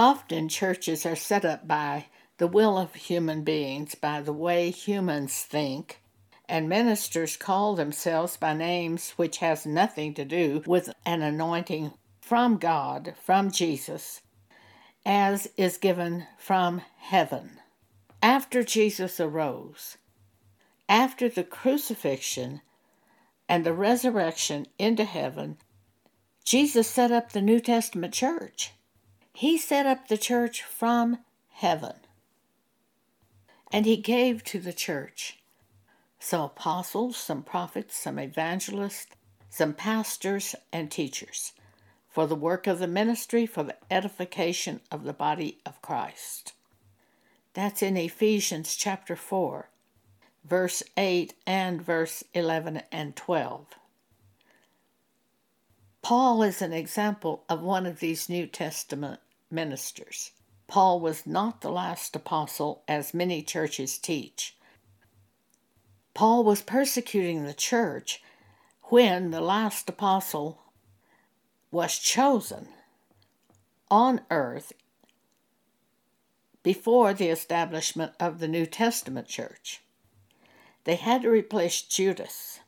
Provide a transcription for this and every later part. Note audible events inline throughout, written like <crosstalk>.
Often churches are set up by the will of human beings, by the way humans think, and ministers call themselves by names which has nothing to do with an anointing from God, from Jesus, as is given from heaven. After Jesus arose, after the crucifixion and the resurrection into heaven, Jesus set up the New Testament church. He set up the church from heaven. And he gave to the church some apostles, some prophets, some evangelists, some pastors, and teachers for the work of the ministry, for the edification of the body of Christ. That's in Ephesians chapter 4, verse 8 and verse 11 and 12. Paul is an example of one of these New Testament ministers. Paul was not the last apostle, as many churches teach. Paul was persecuting the church when the last apostle was chosen on earth before the establishment of the New Testament church. They had to replace Judas.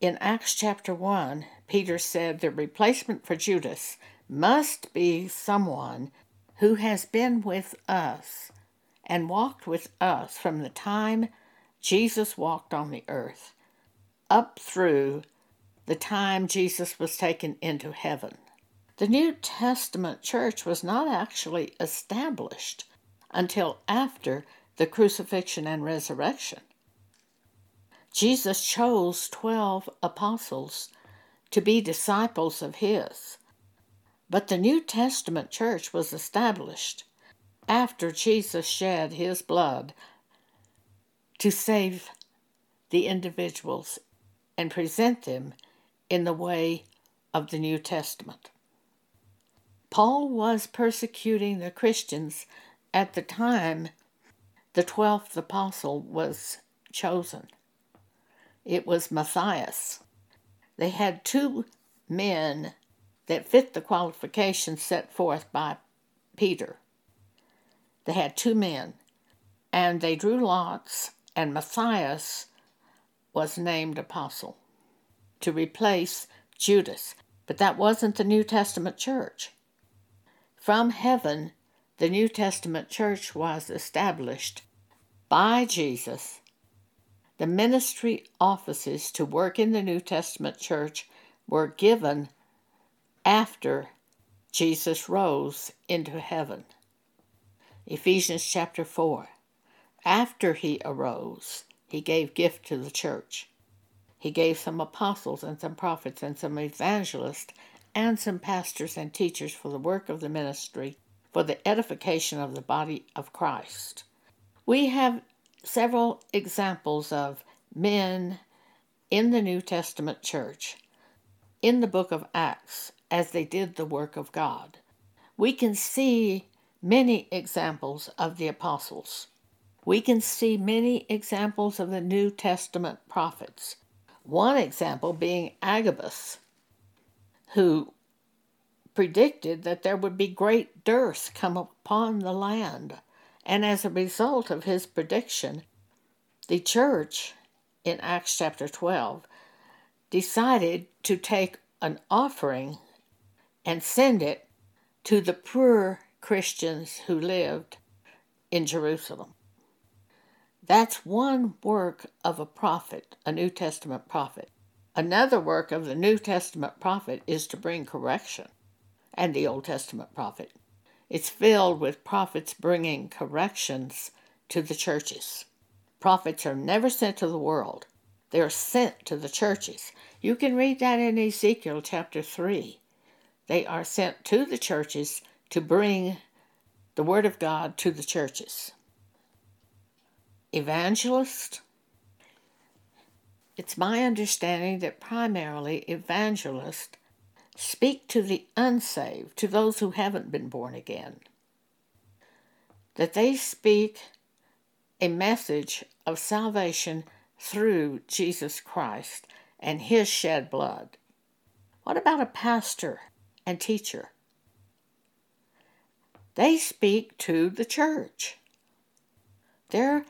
In Acts chapter 1, Peter said the replacement for Judas must be someone who has been with us and walked with us from the time Jesus walked on the earth up through the time Jesus was taken into heaven. The New Testament church was not actually established until after the crucifixion and resurrection. Jesus chose 12 apostles to be disciples of his, but the New Testament church was established after Jesus shed his blood to save the individuals and present them in the way of the New Testament. Paul was persecuting the Christians at the time the 12th apostle was chosen. It was Matthias. They had two men that fit the qualifications set forth by Peter. They had two men, and they drew lots, and Matthias was named apostle to replace Judas. But that wasn't the New Testament church. From heaven, the New Testament church was established by Jesus. The ministry offices to work in the New Testament church were given after Jesus rose into heaven. Ephesians chapter 4. After he arose, he gave gift to the church. He gave some apostles and some prophets and some evangelists and some pastors and teachers for the work of the ministry, for the edification of the body of Christ. We have several examples of men in the New Testament church in the book of Acts as they did the work of God. We can see many examples of the apostles. We can see many examples of the New Testament prophets. One example being Agabus, who predicted that there would be great dearth come upon the land. And as a result of his prediction, the church in Acts chapter 12 decided to take an offering and send it to the poor Christians who lived in Jerusalem. That's one work of a prophet, a New Testament prophet. Another work of the New Testament prophet is to bring correction, and the Old Testament prophet. It's filled with prophets bringing corrections to the churches. Prophets are never sent to the world, they're sent to the churches. You can read that in Ezekiel chapter 3. They are sent to the churches to bring the Word of God to the churches evangelist? It's my understanding that primarily evangelists speak to the unsaved, to those who haven't been born again. That they speak a message of salvation through Jesus Christ and His shed blood. What about a pastor and teacher? They speak to the church. They're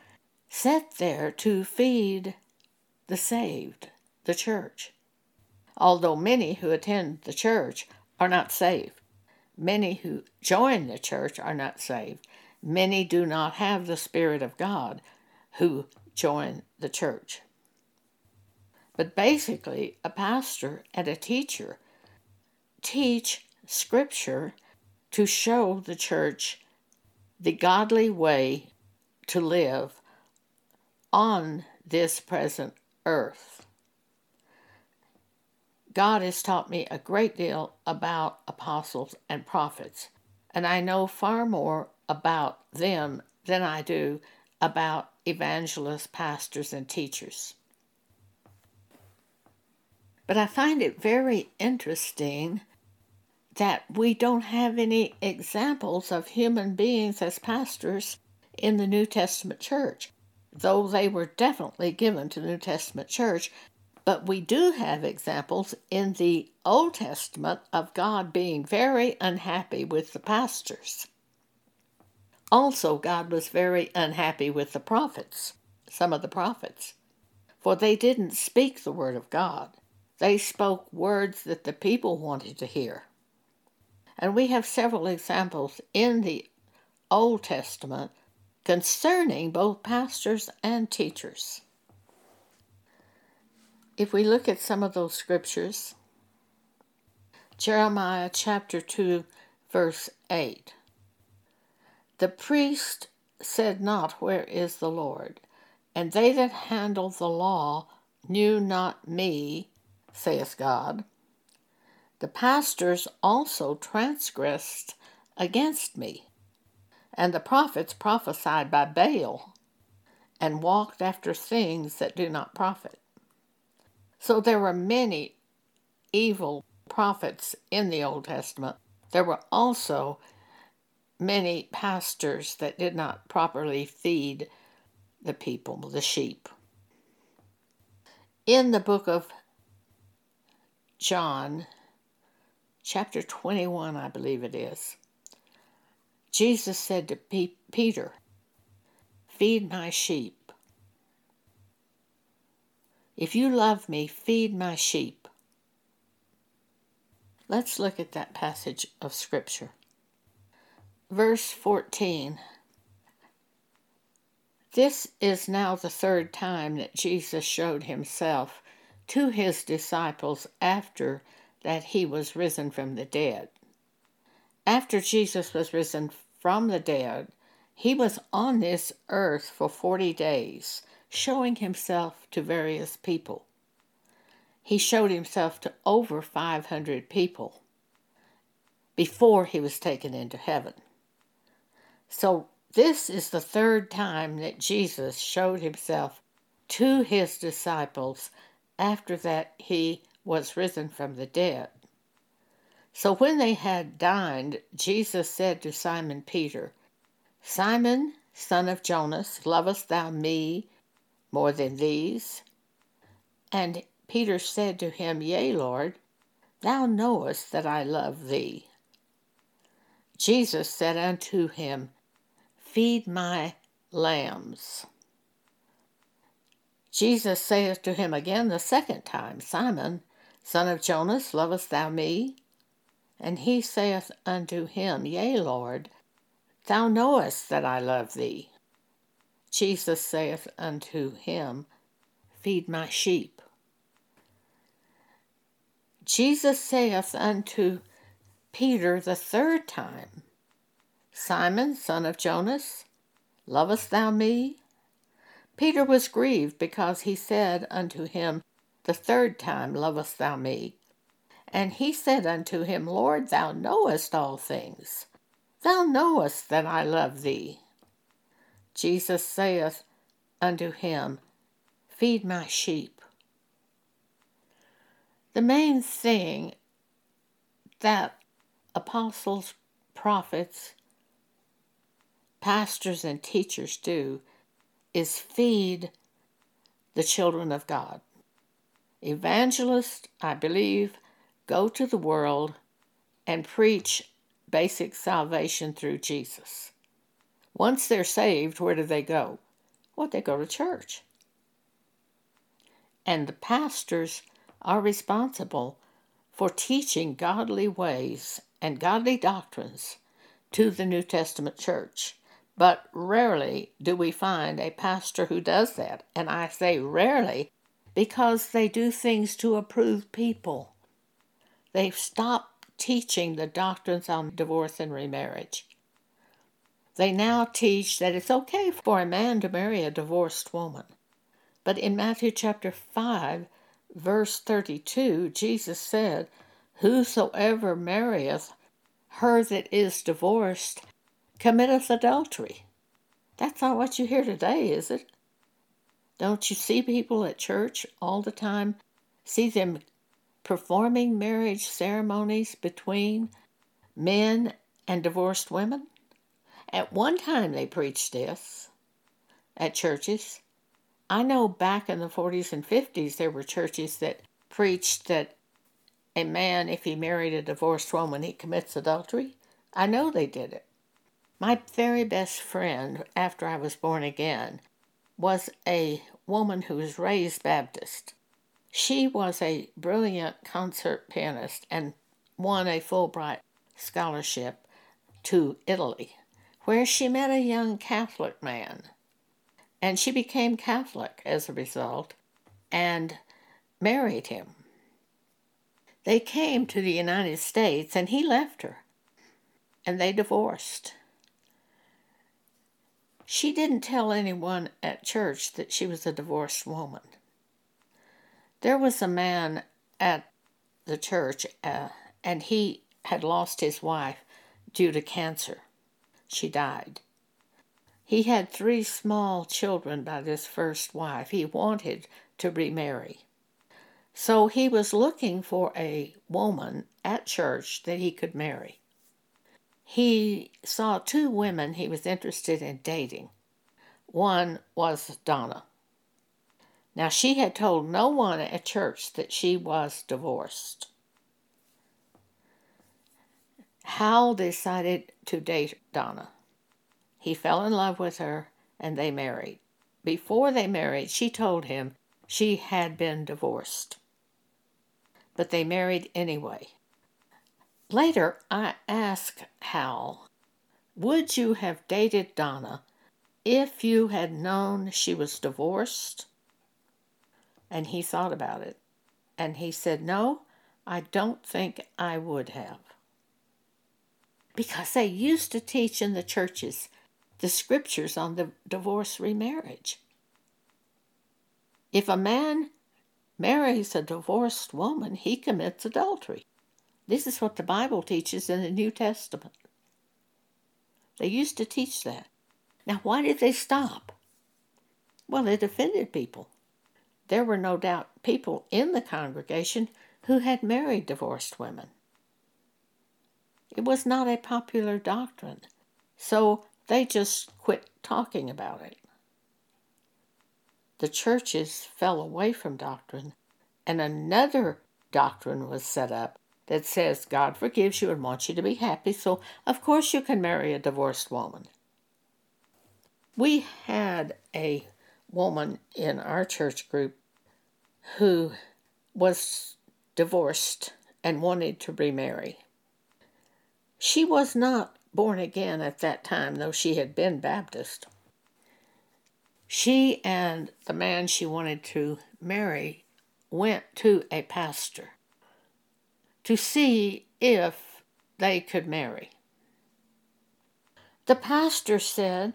set there to feed the saved, the church. Although many who attend the church are not saved, many who join the church are not saved, many do not have the Spirit of God who join the church. But basically, a pastor and a teacher teach Scripture to show the church the godly way to live on this present earth. God has taught me a great deal about apostles and prophets, and I know far more about them than I do about evangelists, pastors, and teachers. But I find it very interesting that we don't have any examples of human beings as pastors in the New Testament church, though they were definitely given to the New Testament church. But we do have examples in the Old Testament of God being very unhappy with the pastors. Also, God was very unhappy with the prophets, some of the prophets, for they didn't speak the word of God. They spoke words that the people wanted to hear. And we have several examples in the Old Testament concerning both pastors and teachers. If we look at some of those scriptures, Jeremiah chapter 2, verse 8. The priest said not, Where is the Lord? And they that handle the law knew not me, saith God. The pastors also transgressed against me, and the prophets prophesied by Baal, and walked after things that do not profit. So there were many evil prophets in the Old Testament. There were also many pastors that did not properly feed the people, the sheep. In the book of John, chapter 21, I believe it is, Jesus said to Peter, Feed my sheep. If you love me, feed my sheep. Let's look at that passage of Scripture. Verse 14 This is now the third time that Jesus showed himself to his disciples after that he was risen from the dead. After Jesus was risen from the dead, he was on this earth for 40 days, showing himself to various people. He showed himself to over 500 people before he was taken into heaven. So, this is the third time that Jesus showed himself to his disciples after that he was risen from the dead. So when they had dined, Jesus said to Simon Peter, Simon, son of Jonas, lovest thou me more than these? And Peter said to him, Yea, Lord, thou knowest that I love thee. Jesus said unto him, Feed my lambs. Jesus saith to him again the second time, Simon, Son of Jonas, lovest thou me? And he saith unto him, Yea, Lord, thou knowest that I love thee. Jesus saith unto him, Feed my sheep. Jesus saith unto Peter the third time, Simon, son of Jonas, lovest thou me? Peter was grieved because he said unto him, the third time, Lovest thou me? And he said unto him, Lord, thou knowest all things. Thou knowest that I love thee. Jesus saith unto him, Feed my sheep. The main thing that apostles, prophets, pastors, and teachers do is feed the children of God. Evangelists, I believe, go to the world and preach basic salvation through Jesus. Once they're saved, where do they go? Well, they go to church. And the pastors are responsible for teaching godly ways and godly doctrines to the New Testament church. But rarely do we find a pastor who does that. And I say rarely because they do things to approve people. They've stopped teaching the doctrines on divorce and remarriage. They now teach that it's okay for a man to marry a divorced woman. But in Matthew chapter 5, verse 32, Jesus said, Whosoever marrieth her that is divorced committeth adultery. That's not what you hear today, is it? Don't you see people at church all the time? See them performing marriage ceremonies between men and divorced women? At one time they preached this at churches. I know back in the 40s and 50s there were churches that preached that a man, if he married a divorced woman, he commits adultery. I know they did it. My very best friend, after I was born again, was a woman who was raised Baptist. She was a brilliant concert pianist and won a Fulbright scholarship to Italy, where she met a young Catholic man. And she became Catholic as a result and married him. They came to the United States and he left her and they divorced. She didn't tell anyone at church that she was a divorced woman. There was a man at the church, uh, and he had lost his wife due to cancer. She died. He had three small children by this first wife. He wanted to remarry. So he was looking for a woman at church that he could marry he saw two women he was interested in dating. One was Donna. Now, she had told no one at church that she was divorced. Hal decided to date Donna. He fell in love with her and they married. Before they married, she told him she had been divorced. But they married anyway. Later, I asked Hal, Would you have dated Donna if you had known she was divorced? And he thought about it. And he said, No, I don't think I would have. Because they used to teach in the churches the scriptures on the divorce remarriage. If a man marries a divorced woman, he commits adultery. This is what the Bible teaches in the New Testament. They used to teach that. Now, why did they stop? Well, it offended people. There were no doubt people in the congregation who had married divorced women. It was not a popular doctrine, so they just quit talking about it. The churches fell away from doctrine, and another doctrine was set up that says God forgives you and wants you to be happy, so of course you can marry a divorced woman. We had a woman in our church group who was divorced and wanted to remarry. She was not born again at that time, though she had been Baptist. She and the man she wanted to marry went to a pastor to see if they could marry. The pastor said,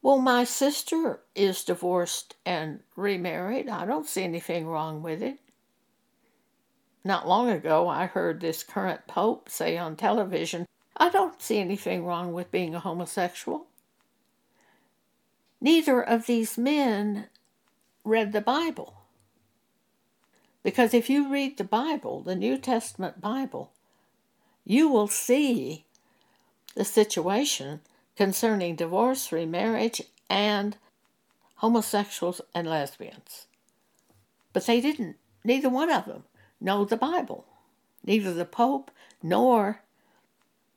Well, my sister is divorced and remarried. I don't see anything wrong with it. Not long ago, I heard this current pope say on television, I don't see anything wrong with being a homosexual. Neither of these men read the Bible. Because if you read the Bible, the New Testament Bible, you will see the situation concerning divorce, remarriage, and homosexuals and lesbians. But they didn't, neither one of them, know the Bible. Neither the Pope nor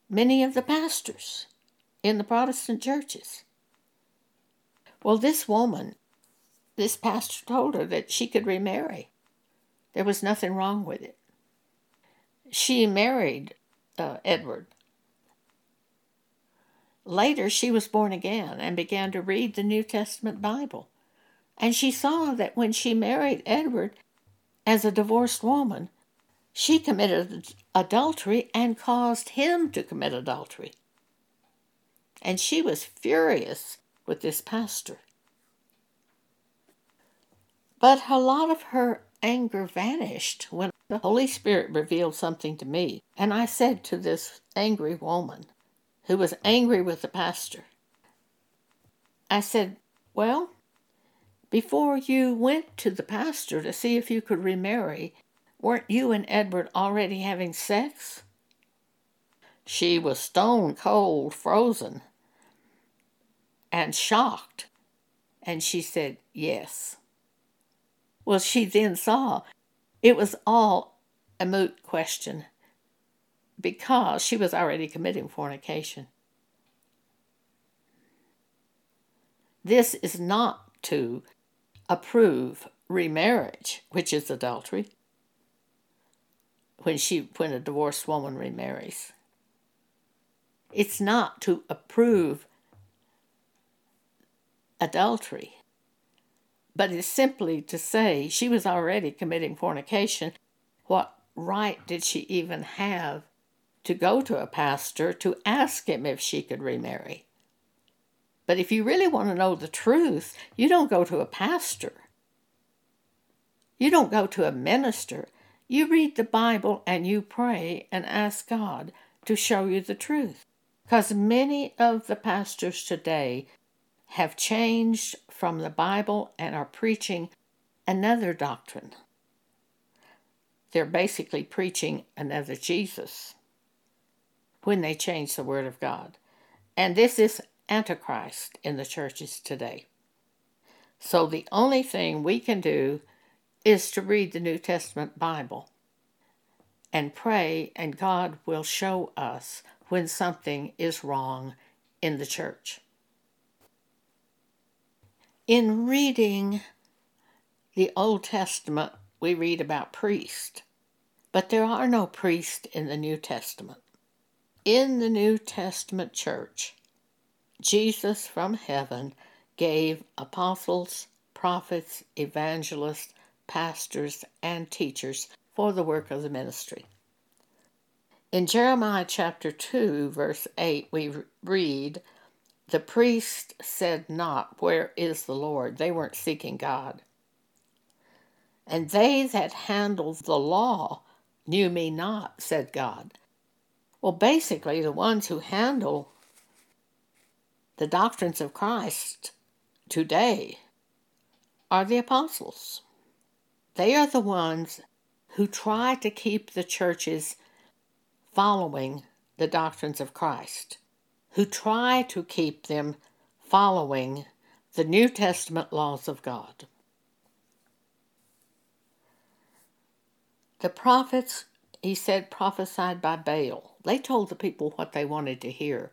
many of the pastors in the Protestant churches. Well, this woman, this pastor told her that she could remarry. There was nothing wrong with it. She married uh, Edward. Later, she was born again and began to read the New Testament Bible. And she saw that when she married Edward as a divorced woman, she committed adultery and caused him to commit adultery. And she was furious with this pastor. But a lot of her anger vanished when the Holy Spirit revealed something to me. And I said to this angry woman, who was angry with the pastor, I said, Well, before you went to the pastor to see if you could remarry, weren't you and Edward already having sex? She was stone cold, frozen, and shocked. And she said, Yes. Well, she then saw it was all a moot question because she was already committing fornication. This is not to approve remarriage, which is adultery, when she when a divorced woman remarries. It's not to approve adultery, but it's simply to say she was already committing fornication. What right did she even have to go to a pastor to ask him if she could remarry? But if you really want to know the truth, you don't go to a pastor. You don't go to a minister. You read the Bible and you pray and ask God to show you the truth. Because many of the pastors today have changed from the Bible and are preaching another doctrine. They're basically preaching another Jesus when they change the Word of God. And this is Antichrist in the churches today. So the only thing we can do is to read the New Testament Bible and pray, and God will show us when something is wrong in the church. In reading the Old Testament, we read about priests, but there are no priests in the New Testament. In the New Testament church, Jesus from heaven gave apostles, prophets, evangelists, pastors, and teachers for the work of the ministry. In Jeremiah chapter 2, verse 8, we read, the priest said not, Where is the Lord? They weren't seeking God. And they that handle the law knew me not, said God. Well, basically, the ones who handle the doctrines of Christ today are the apostles. They are the ones who try to keep the churches following the doctrines of Christ who try to keep them following the New Testament laws of God. The prophets, he said, prophesied by Baal. They told the people what they wanted to hear.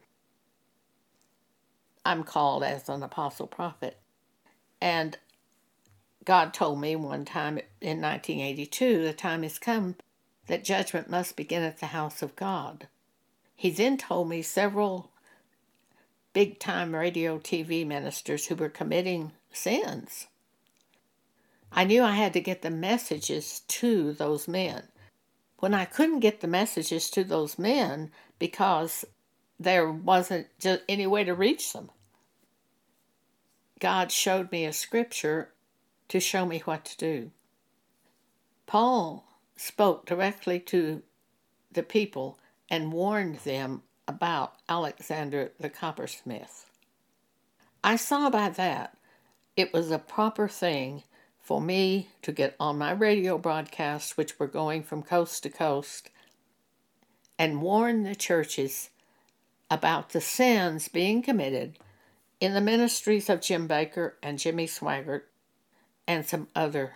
I'm called as an apostle prophet. And God told me one time in 1982 the time has come that judgment must begin at the house of God. He then told me several big time radio TV ministers who were committing sins. I knew I had to get the messages to those men. When I couldn't get the messages to those men because there wasn't just any way to reach them, God showed me a scripture to show me what to do. Paul spoke directly to the people and warned them about Alexander the coppersmith. I saw by that it was a proper thing for me to get on my radio broadcasts, which were going from coast to coast, and warn the churches about the sins being committed in the ministries of Jim Bakker and Jimmy Swaggart and some other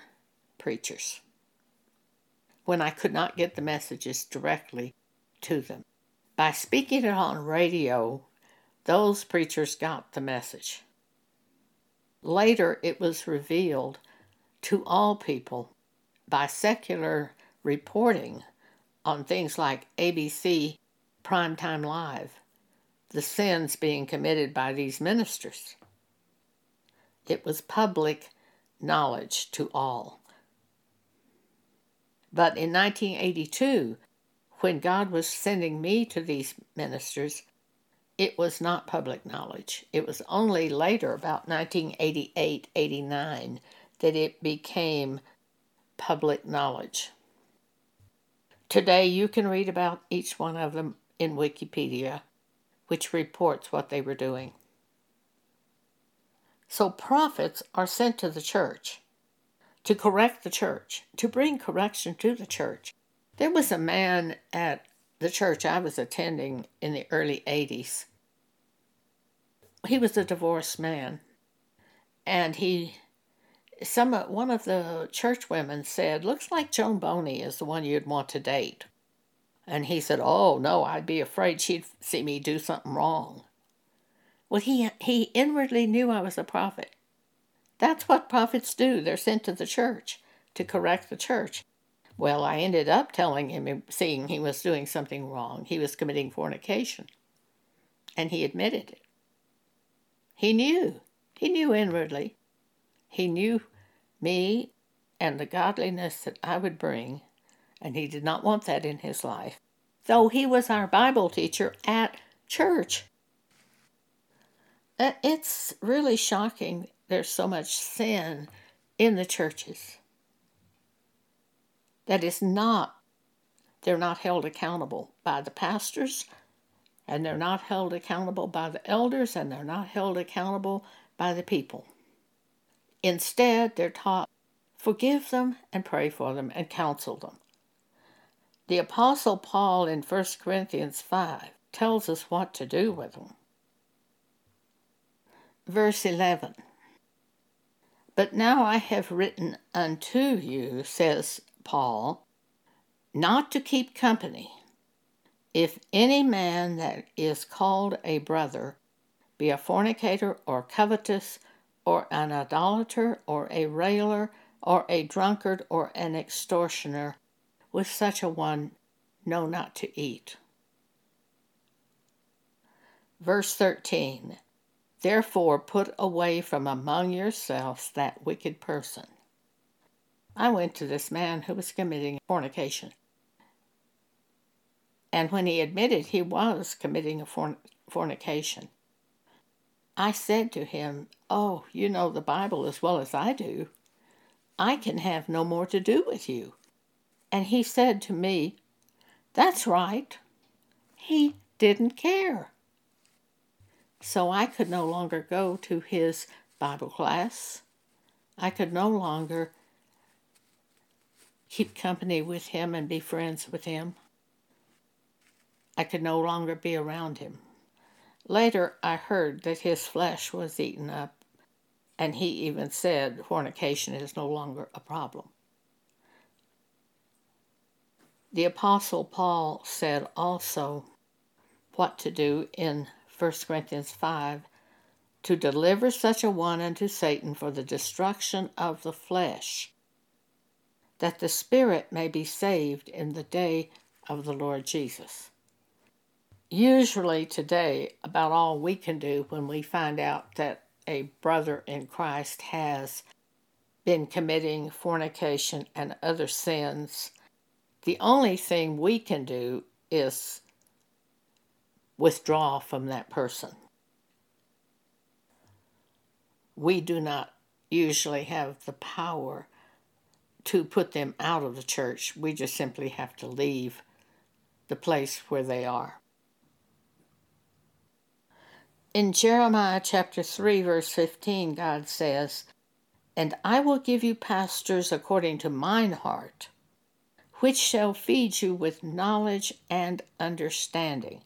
preachers when I could not get the messages directly to them By speaking it on radio, those preachers got the message. Later, it was revealed to all people by secular reporting on things like ABC Primetime Live, the sins being committed by these ministers. It was public knowledge to all. But in 1982, when God was sending me to these ministers, it was not public knowledge. It was only later, about 1988 89, that it became public knowledge. Today, you can read about each one of them in Wikipedia, which reports what they were doing. So, prophets are sent to the church to correct the church, to bring correction to the church. There was a man at the church I was attending in the early 80s. He was a divorced man, and he some one of the church women said, "Looks like Joan Boney is the one you'd want to date." And he said, "Oh no, I'd be afraid she'd see me do something wrong." Well, he he inwardly knew I was a prophet. That's what prophets do. They're sent to the church to correct the church. Well, I ended up telling him, seeing he was doing something wrong. He was committing fornication. And he admitted it. He knew. He knew inwardly. He knew me and the godliness that I would bring, and he did not want that in his life, though he was our Bible teacher at church. Uh, it's really shocking there's so much sin in the churches. That is not they're not held accountable by the pastors and they're not held accountable by the elders and they're not held accountable by the people. Instead they're taught forgive them and pray for them and counsel them the apostle paul in 1 corinthians 5 tells us what to do with them verse 11 but now I have written unto you, says Paul, not to keep company. If any man that is called a brother be a fornicator or covetous or an idolater or a railer or a drunkard or an extortioner, with such a one know not to eat. Verse 13 Therefore, put away from among yourselves that wicked person. I went to this man who was committing fornication. And when he admitted he was committing a forn- fornication, I said to him, Oh, you know the Bible as well as I do. I can have no more to do with you. And he said to me, That's right. He didn't care. So I could no longer go to his Bible class. I could no longer keep company with him and be friends with him. I could no longer be around him. Later, I heard that his flesh was eaten up, and he even said fornication is no longer a problem. The Apostle Paul said also what to do in 1 Corinthians 5 to deliver such a one unto Satan for the destruction of the flesh, that the spirit may be saved in the day of the Lord Jesus. Usually, today, about all we can do when we find out that a brother in Christ has been committing fornication and other sins, the only thing we can do is withdraw from that person. We do not usually have the power to put them out of the church. We just simply have to leave the place where they are. In Jeremiah chapter 3, verse 15, God says, And I will give you pastors according to mine heart, which shall feed you with knowledge and understanding.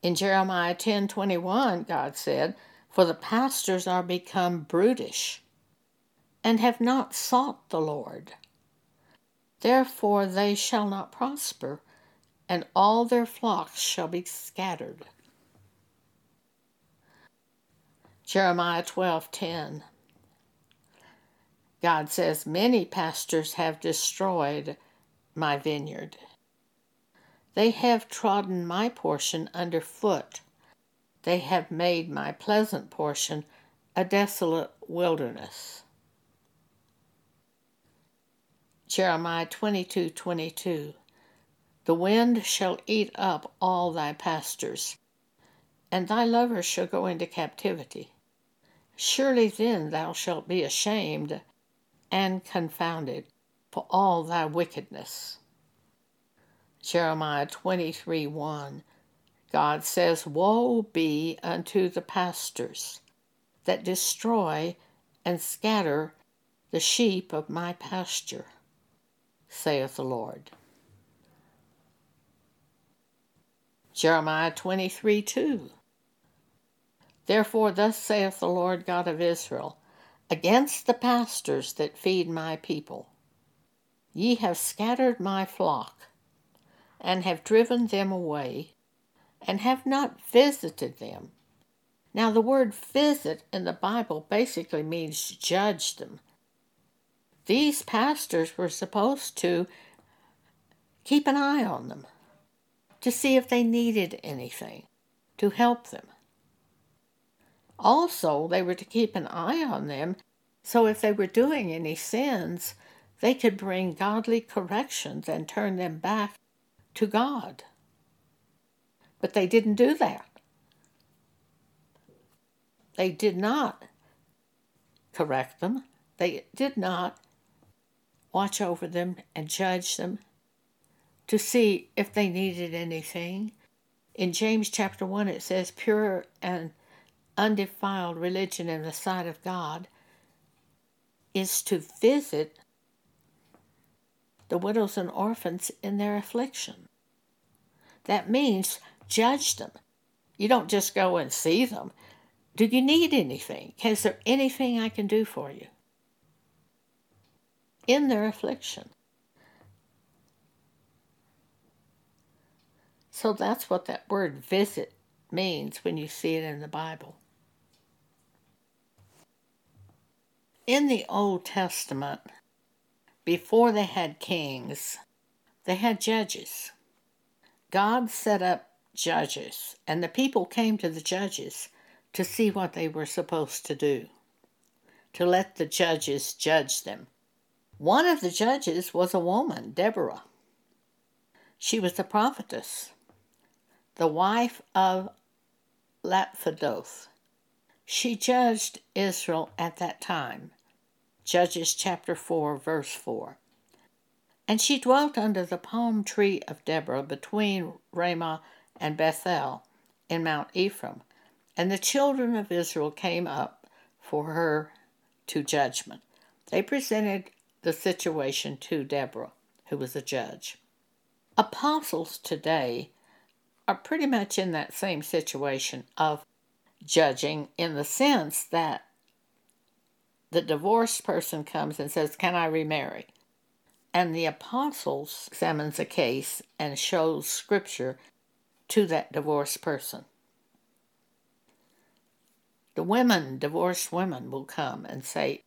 In Jeremiah 10:21, God said, "For the pastors are become brutish and have not sought the Lord." Therefore they shall not prosper, and all their flocks shall be scattered. Jeremiah 12:10 God says many pastors have destroyed my vineyard. They have trodden my portion under foot. They have made my pleasant portion a desolate wilderness. Jeremiah 22 22. The wind shall eat up all thy pastors, and thy lovers shall go into captivity. Surely then thou shalt be ashamed and confounded for all thy wickedness. Jeremiah 23 1. God says, Woe be unto the pastors that destroy and scatter the sheep of my pasture saith the Lord. Jeremiah 23 2. Therefore, thus saith the Lord God of Israel, against the pastors that feed my people, ye have scattered my flock, and have driven them away, and have not visited them. Now, the word visit in the Bible basically means judge them, these pastors were supposed to keep an eye on them to see if they needed anything to help them. Also, they were to keep an eye on them so if they were doing any sins, they could bring godly corrections and turn them back to God. But they didn't do that. They did not correct them. They did not watch over them and judge them to see if they needed anything. In James chapter 1, it says, Pure and undefiled religion in the sight of God is to visit the widows and orphans in their affliction. That means judge them. You don't just go and see them. Do you need anything? Is there anything I can do for you? in their affliction. So that's what that word visit means when you see it in the Bible. In the Old Testament, before they had kings, they had judges. God set up judges, and the people came to the judges to see what they were supposed to do, to let the judges judge them. One of the judges was a woman, Deborah. She was a prophetess, the wife of Lapidoth. She judged Israel at that time. Judges chapter 4, verse 4. And she dwelt under the palm tree of Deborah between Ramah and Bethel in Mount Ephraim. And the children of Israel came up for her to judgment. They presented the situation to Deborah, who was a judge. Apostles today are pretty much in that same situation of judging in the sense that the divorced person comes and says, Can I remarry? And the apostles examines a case and shows scripture to that divorced person. The women, divorced women, will come and say,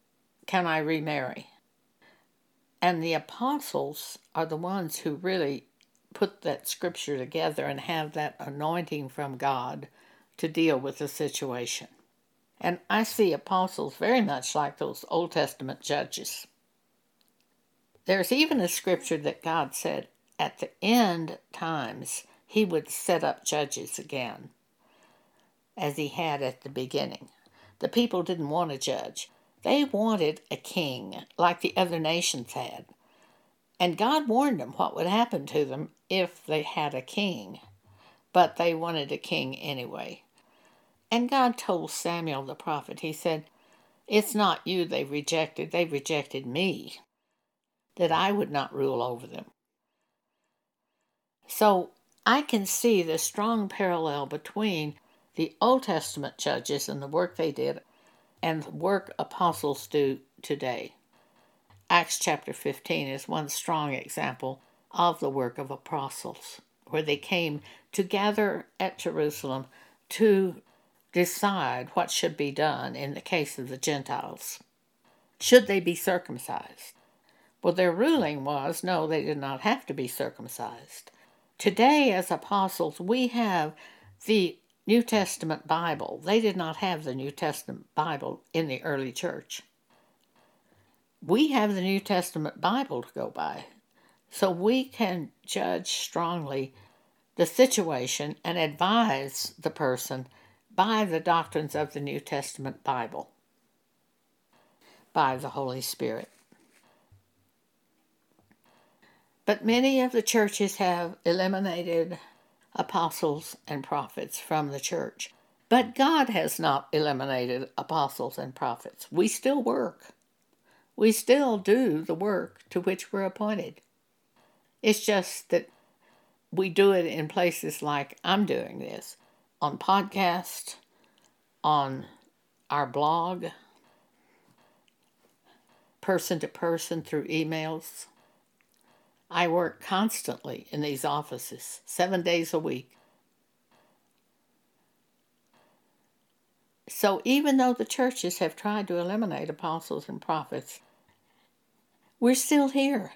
Can I remarry? And the apostles are the ones who really put that scripture together and have that anointing from God to deal with the situation. And I see apostles very much like those Old Testament judges. There's even a scripture that God said at the end times he would set up judges again, as he had at the beginning. The people didn't want a judge. They wanted a king like the other nations had. And God warned them what would happen to them if they had a king. But they wanted a king anyway. And God told Samuel the prophet, He said, It's not you they rejected, they rejected me, that I would not rule over them. So I can see the strong parallel between the Old Testament judges and the work they did and the work apostles do today. Acts chapter 15 is one strong example of the work of apostles, where they came to gather at Jerusalem to decide what should be done in the case of the Gentiles. Should they be circumcised? Well, their ruling was no, they did not have to be circumcised. Today, as apostles, we have the New Testament Bible. They did not have the New Testament Bible in the early church. We have the New Testament Bible to go by, so we can judge strongly the situation and advise the person by the doctrines of the New Testament Bible, by the Holy Spirit. But many of the churches have eliminated apostles and prophets from the church. But God has not eliminated apostles and prophets. We still work. We still do the work to which we're appointed. It's just that we do it in places like I'm doing this on podcast, on our blog, person to person through emails. I work constantly in these offices, seven days a week. So even though the churches have tried to eliminate apostles and prophets, we're still here.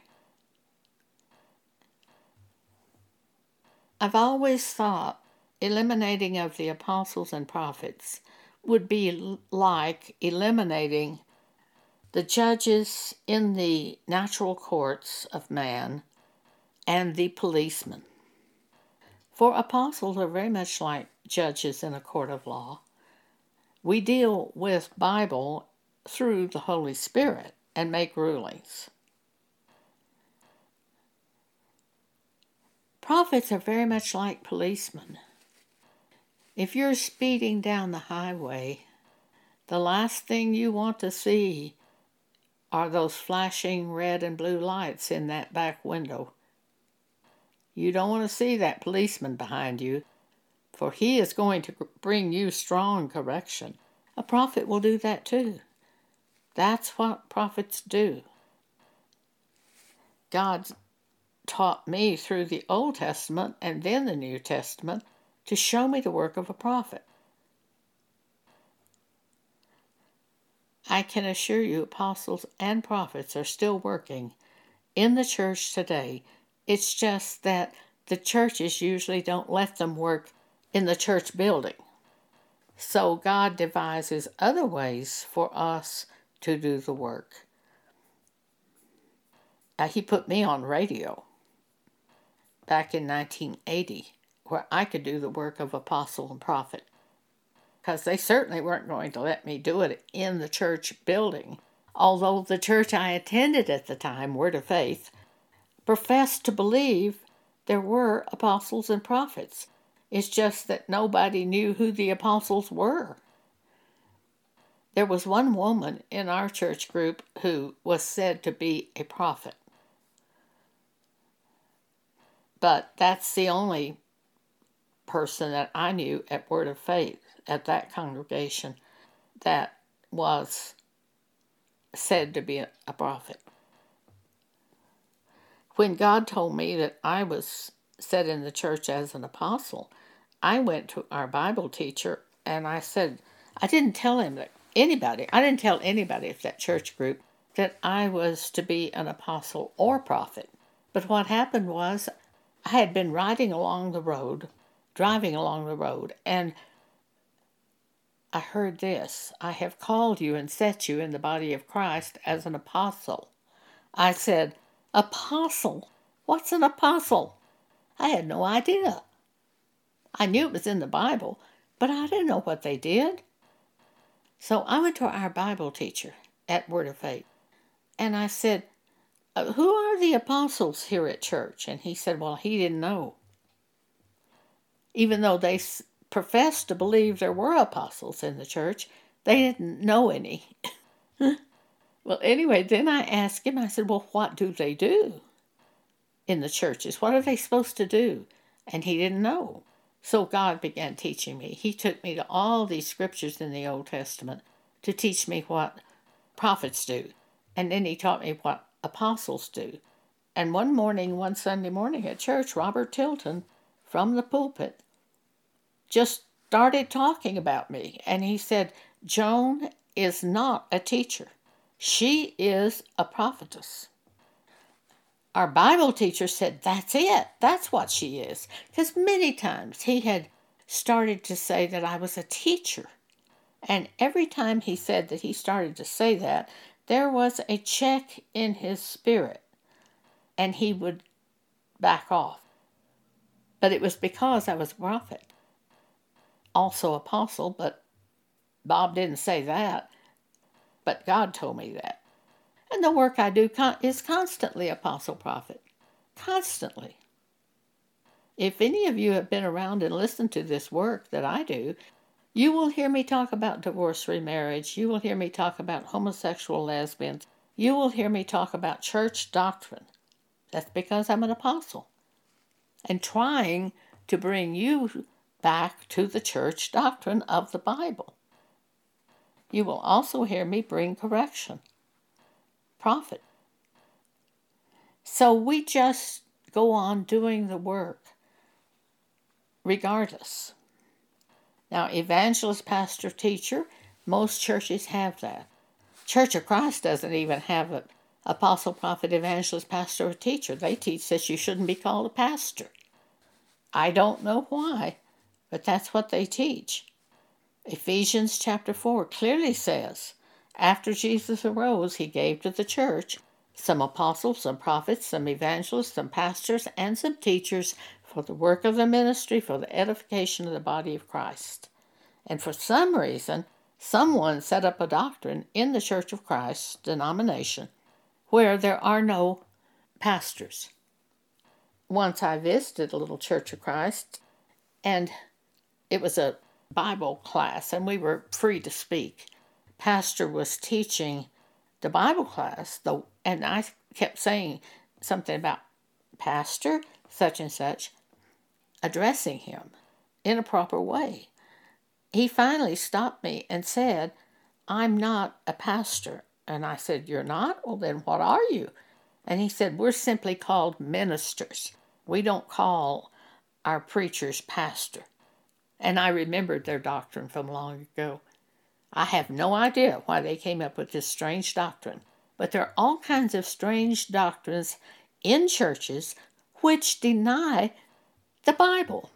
I've always thought eliminating of the apostles and prophets would be like eliminating the judges in the natural courts of man, and the policemen. For apostles are very much like judges in a court of law. We deal with Bible through the Holy Spirit and make rulings. Prophets are very much like policemen. If you're speeding down the highway, the last thing you want to see are those flashing red and blue lights in that back window. You don't want to see that policeman behind you, for he is going to bring you strong correction. A prophet will do that too. That's what prophets do. God taught me through the Old Testament and then the New Testament to show me the work of a prophet. I can assure you, apostles and prophets are still working in the church today. It's just that the churches usually don't let them work in the church building. So God devises other ways for us to do the work. Uh, he put me on radio back in 1980 where I could do the work of apostle and prophet because they certainly weren't going to let me do it in the church building. Although the church I attended at the time, Word of Faith, professed to believe there were apostles and prophets. It's just that nobody knew who the apostles were. There was one woman in our church group who was said to be a prophet. But that's the only person that I knew at Word of Faith at that congregation that was said to be a prophet. When God told me that I was set in the church as an apostle, I went to our Bible teacher and I said, I didn't tell him that anybody, I didn't tell anybody at that church group that I was to be an apostle or prophet. But what happened was I had been riding along the road, driving along the road, and I heard this I have called you and set you in the body of Christ as an apostle. I said, Apostle? What's an apostle? I had no idea. I knew it was in the Bible, but I didn't know what they did. So I went to our Bible teacher at Word of Faith and I said, uh, Who are the apostles here at church? And he said, Well, he didn't know. Even though they professed to believe there were apostles in the church, they didn't know any. <laughs> well, anyway, then I asked him, I said, Well, what do they do in the churches? What are they supposed to do? And he didn't know. So God began teaching me. He took me to all these scriptures in the Old Testament to teach me what prophets do. And then he taught me what apostles do. And one morning, one Sunday morning at church, Robert Tilton from the pulpit just started talking about me. And he said, Joan is not a teacher, she is a prophetess. Our Bible teacher said, That's it. That's what she is. Because many times he had started to say that I was a teacher. And every time he said that he started to say that, there was a check in his spirit, and he would back off. But it was because I was a prophet, also apostle, but Bob didn't say that, but God told me that. And the work I do is constantly apostle prophet, constantly. If any of you have been around and listened to this work that I do, you will hear me talk about divorce remarriage. You will hear me talk about homosexual lesbians. You will hear me talk about church doctrine. That's because I'm an apostle and trying to bring you back to the church doctrine of the Bible. You will also hear me bring correction. Prophet. So we just go on doing the work regardless. Now, evangelist, pastor, teacher, most churches have that. Church of Christ doesn't even have it. Apostle, prophet, evangelist, pastor, or teacher. They teach that you shouldn't be called a pastor. I don't know why, but that's what they teach. Ephesians chapter 4 clearly says, after Jesus arose, he gave to the church some apostles, some prophets, some evangelists, some pastors, and some teachers for the work of the ministry, for the edification of the body of Christ. And for some reason, someone set up a doctrine in the Church of Christ denomination where there are no pastors. Once I visited a little Church of Christ, and it was a Bible class, and we were free to speak. Pastor was teaching the Bible class, though, and I kept saying something about pastor such and such, addressing him in a proper way. He finally stopped me and said, I'm not a pastor. And I said, You're not? Well, then what are you? And he said, We're simply called ministers. We don't call our preachers pastor. And I remembered their doctrine from long ago. I have no idea why they came up with this strange doctrine, but there are all kinds of strange doctrines in churches which deny the Bible.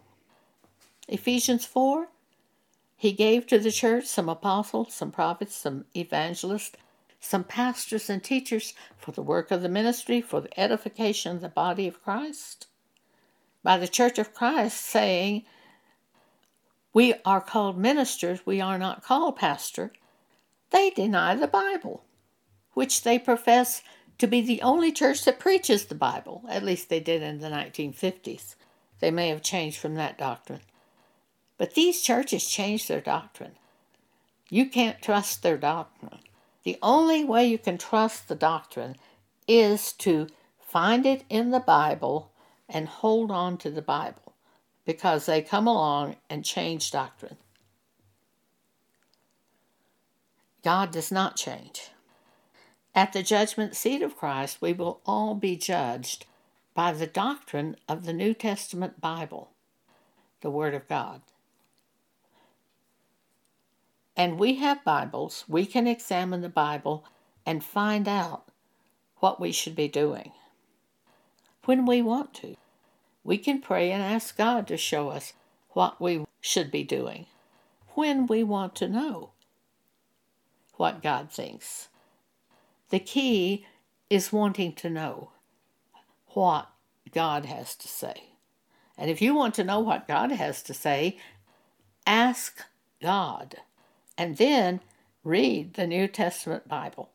Ephesians 4 He gave to the church some apostles, some prophets, some evangelists, some pastors and teachers for the work of the ministry, for the edification of the body of Christ. By the church of Christ saying, We are called ministers, we are not called pastor, they deny the Bible, which they profess to be the only church that preaches the Bible. At least they did in the 1950s. They may have changed from that doctrine. But these churches change their doctrine. You can't trust their doctrine. The only way you can trust the doctrine is to find it in the Bible and hold on to the Bible because they come along and change doctrine. God does not change. At the judgment seat of Christ, we will all be judged by the doctrine of the New Testament Bible, the Word of God. And we have Bibles, we can examine the Bible and find out what we should be doing when we want to. We can pray and ask God to show us what we should be doing when we want to know what God thinks. The key is wanting to know what God has to say. And if you want to know what God has to say, ask God and then read the New Testament Bible.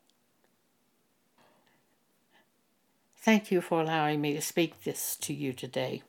Thank you for allowing me to speak this to you today.